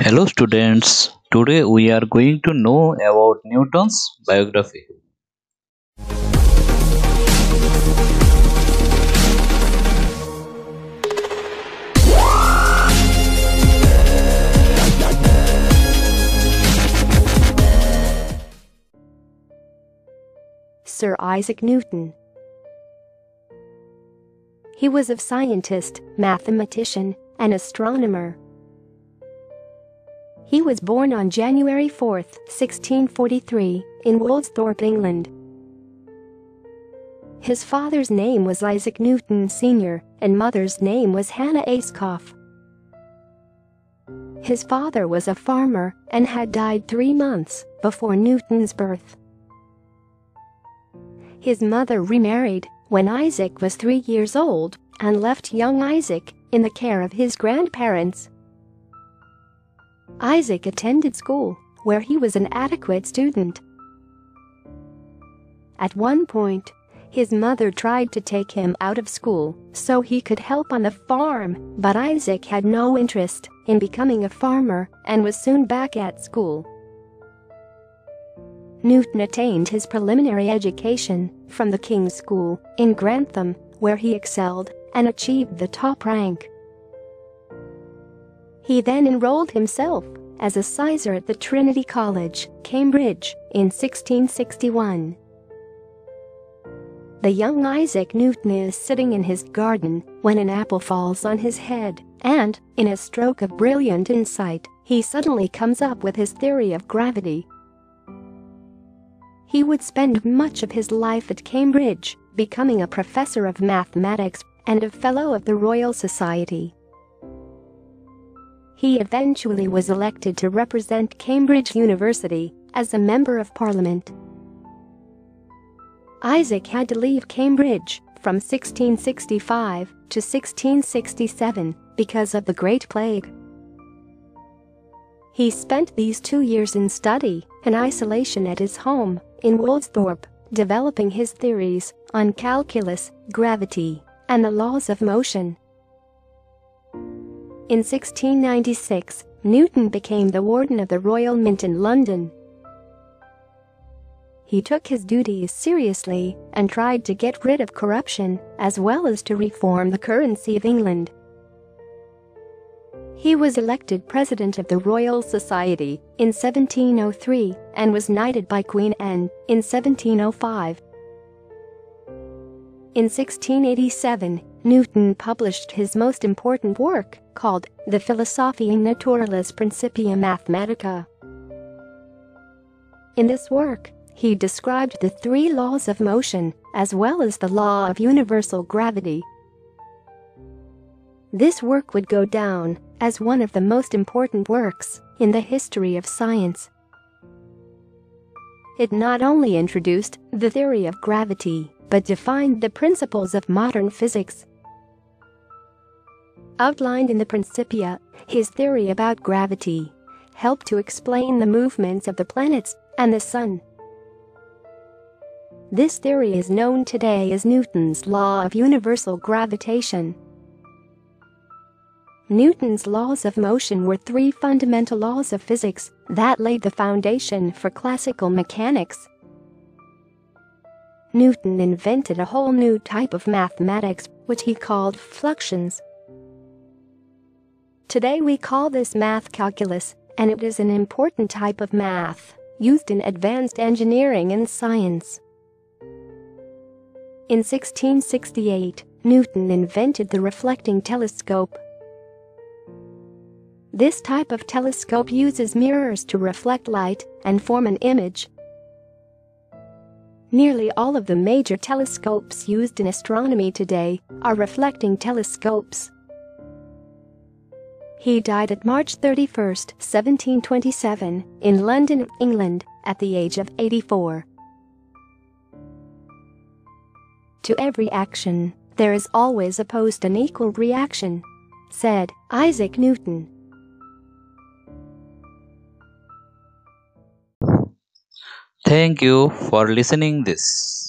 Hello students, today we are going to know about Newton's biography. Sir Isaac Newton. He was a scientist, mathematician, and astronomer. He was born on January 4, 1643, in Woolsthorpe, England. His father's name was Isaac Newton Sr., and mother's name was Hannah Ayscough. His father was a farmer and had died three months before Newton's birth. His mother remarried when Isaac was three years old and left young Isaac in the care of his grandparents. Isaac attended school, where he was an adequate student. At one point, his mother tried to take him out of school so he could help on the farm, but Isaac had no interest in becoming a farmer and was soon back at school. Newton attained his preliminary education from the King's School in Grantham, where he excelled and achieved the top rank. He then enrolled himself as a sizar at the Trinity College, Cambridge, in 1661. The young Isaac Newton is sitting in his garden when an apple falls on his head, and, in a stroke of brilliant insight, he suddenly comes up with his theory of gravity. He would spend much of his life at Cambridge, becoming a professor of mathematics and a fellow of the Royal Society. He eventually was elected to represent Cambridge University as a Member of Parliament. Isaac had to leave Cambridge from 1665 to 1667 because of the Great Plague. He spent these two years in study and isolation at his home in Woolsthorpe, developing his theories on calculus, gravity, and the laws of motion. In 1696, Newton became the Warden of the Royal Mint in London. He took his duties seriously and tried to get rid of corruption as well as to reform the currency of England. He was elected President of the Royal Society in 1703 and was knighted by Queen Anne in 1705. In 1687, Newton published his most important work, called The Philosophiae Naturalis Principia Mathematica. In this work, he described the three laws of motion, as well as the law of universal gravity. This work would go down as one of the most important works in the history of science. It not only introduced the theory of gravity, but defined the principles of modern physics. Outlined in the Principia, his theory about gravity helped to explain the movements of the planets and the sun. This theory is known today as Newton's law of universal gravitation. Newton's laws of motion were three fundamental laws of physics that laid the foundation for classical mechanics. Newton invented a whole new type of mathematics, which he called fluxions. Today we call this math calculus, and it is an important type of math used in advanced engineering and science. In 1668, Newton invented the reflecting telescope. This type of telescope uses mirrors to reflect light and form an image. Nearly all of the major telescopes used in astronomy today are reflecting telescopes. He died at March 31, 1727, in London, England, at the age of 84. To every action, there is always opposed an equal reaction, said Isaac Newton. Thank you for listening this.